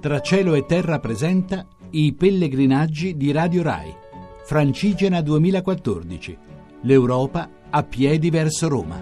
Tra cielo e terra presenta i pellegrinaggi di Radio Rai. Francigena 2014. L'Europa a piedi verso Roma.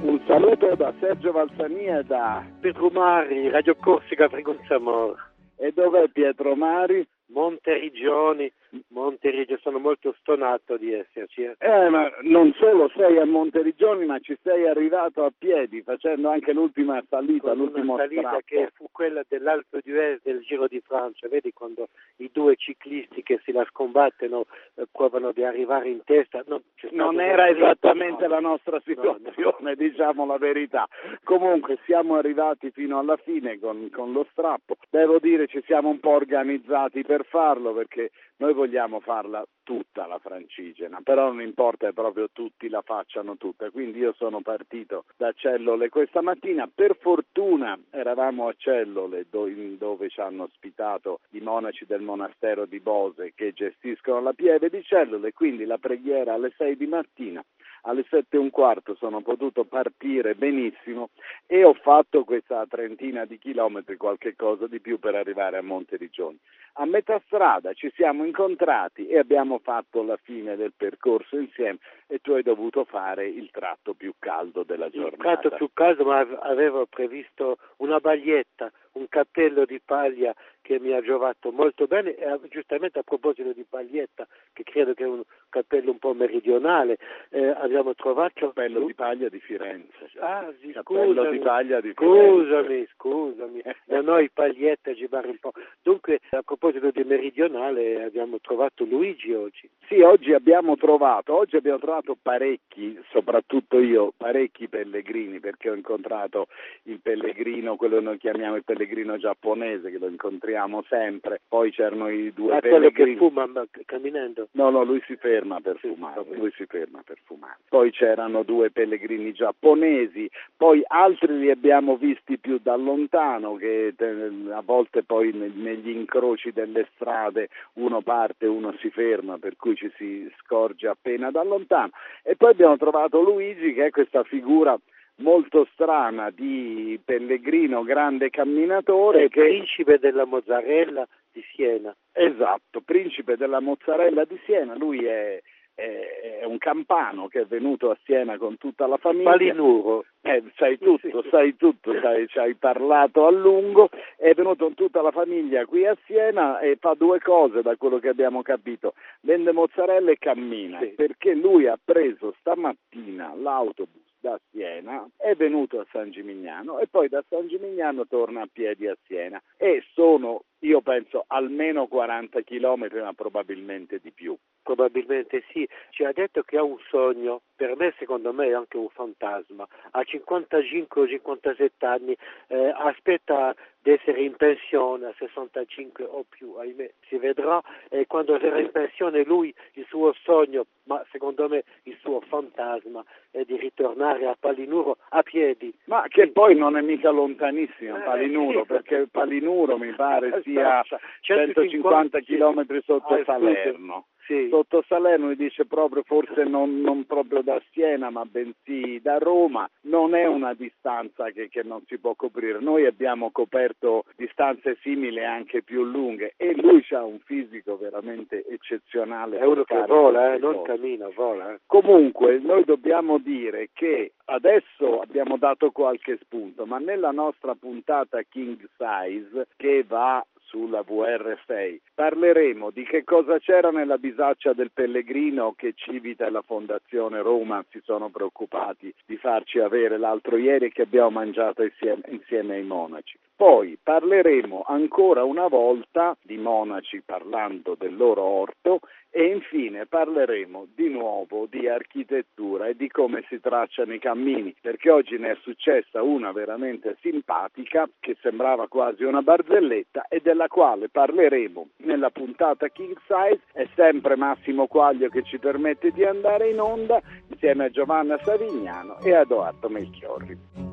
Un saluto da Sergio Valsania e da Pietro Mari, Radio Corsica Frequenza Amor. E dov'è Pietro Mari? Monteriggioni, Monteriggioni, sono molto stonato di esserci. Eh. eh, ma non solo sei a Monteriggioni, ma ci sei arrivato a piedi facendo anche l'ultima salita, Con l'ultimo una salita strappo. che fu quella dell'Alpe d'Huez del Giro di Francia, vedi quando i due ciclisti che si la scombattono eh, provano di arrivare in testa. No, Non era esattamente no. la nostra situazione, diciamo la verità. Comunque siamo arrivati fino alla fine con, con lo strappo. Devo dire ci siamo un po' organizzati per farlo perché noi vogliamo farla tutta la francigena, però non importa che proprio tutti la facciano tutta. Quindi io sono partito da Cellole questa mattina. Per fortuna eravamo a Cellole dove ci hanno ospitato i monaci del monastero di Bose che gestiscono la pieve di Cellole, quindi la preghiera alle 6 di mattina alle sette e un quarto sono potuto partire benissimo e ho fatto questa trentina di chilometri, qualche cosa di più per arrivare a Monteriggioni. A metà strada ci siamo incontrati e abbiamo fatto la fine del percorso insieme e tu hai dovuto fare il tratto più caldo della Il giornata. tratto più caldo, ma av- avevo previsto una baglietta, un cappello di paglia che mi ha giovato molto bene e a- giustamente a proposito di paglietta, che credo che è un cappello un po' meridionale, eh, abbiamo trovato... cappello di paglia di Firenze. Ah, sì, cappello scusami. di paglia di Firenze. Scusami, scusami, da noi pagliette a girare un po'. Dunque, a proposito di meridionale, abbiamo trovato Luigi oggi. Sì, oggi abbiamo trovato, oggi abbiamo trovato parecchi, soprattutto io, parecchi pellegrini, perché ho incontrato il pellegrino, quello che noi chiamiamo il pellegrino giapponese, che lo incontriamo sempre, poi c'erano i due Ah, quello che pellegrini. fuma ma- camminando. No, no, lui si ferma per Sì, fumare, lui si ferma per fumare. Poi c'erano due pellegrini giapponesi, poi altri li abbiamo visti più da lontano, che eh, a volte poi neg- negli incroci delle strade uno parte, uno si ferma, per cui ci si scorge appena da lontano. E poi abbiamo trovato Luigi, che è questa figura molto strana di pellegrino grande camminatore che principe della mozzarella di Siena. Esatto, principe della mozzarella di Siena, lui è, è- è un campano che è venuto a Siena con tutta la famiglia. Palinuro. Eh, sai tutto, sai tutto, sai, ci hai parlato a lungo, è venuto con tutta la famiglia qui a Siena e fa due cose da quello che abbiamo capito, vende mozzarella e cammina, Sì. perché lui ha preso stamattina l'autobus da Siena, è venuto a San Gimignano e poi da San Gimignano torna a piedi a Siena. E sono, io penso, almeno 40 chilometri, ma probabilmente di più. Probabilmente sì, ci ha detto che ha un sogno, per me secondo me è anche un fantasma, ha 55 o 57 anni, eh, aspetta di essere in pensione a 65 o più, ahimè, si vedrà e quando sarà in pensione lui il suo sogno, ma secondo me il suo fantasma è di ritornare a Palinuro a piedi. Ma che poi non è mica lontanissimo Eh, Palinuro, sì. perché Palinuro mi pare sia Esatto, 150 chilometri sotto Ah. Salerno. Sì. Sotto Salerno mi dice proprio forse non, non proprio da Siena ma bensì da Roma, non è una distanza che, che non si può coprire. Noi abbiamo coperto distanze simili anche più lunghe e lui ha un fisico veramente eccezionale. È uno che vola, eh, non cammina, vola. eh. Comunque noi dobbiamo dire che adesso abbiamo dato qualche spunto, ma nella nostra puntata King Size che va sulla VR6 parleremo di che cosa c'era nella bisaccia del pellegrino che Civita e la Fondazione Roma si sono preoccupati di farci avere l'altro ieri che abbiamo mangiato insieme, insieme ai monaci. Poi parleremo ancora una volta di monaci parlando del loro orto e infine parleremo di nuovo di architettura e di come si tracciano i cammini, perché oggi ne è successa una veramente simpatica che sembrava quasi una barzelletta e della quale parleremo nella puntata King Size. È sempre Massimo Quaglio che ci permette di andare in onda insieme a Giovanna Savignano e Edoardo Melchiorri.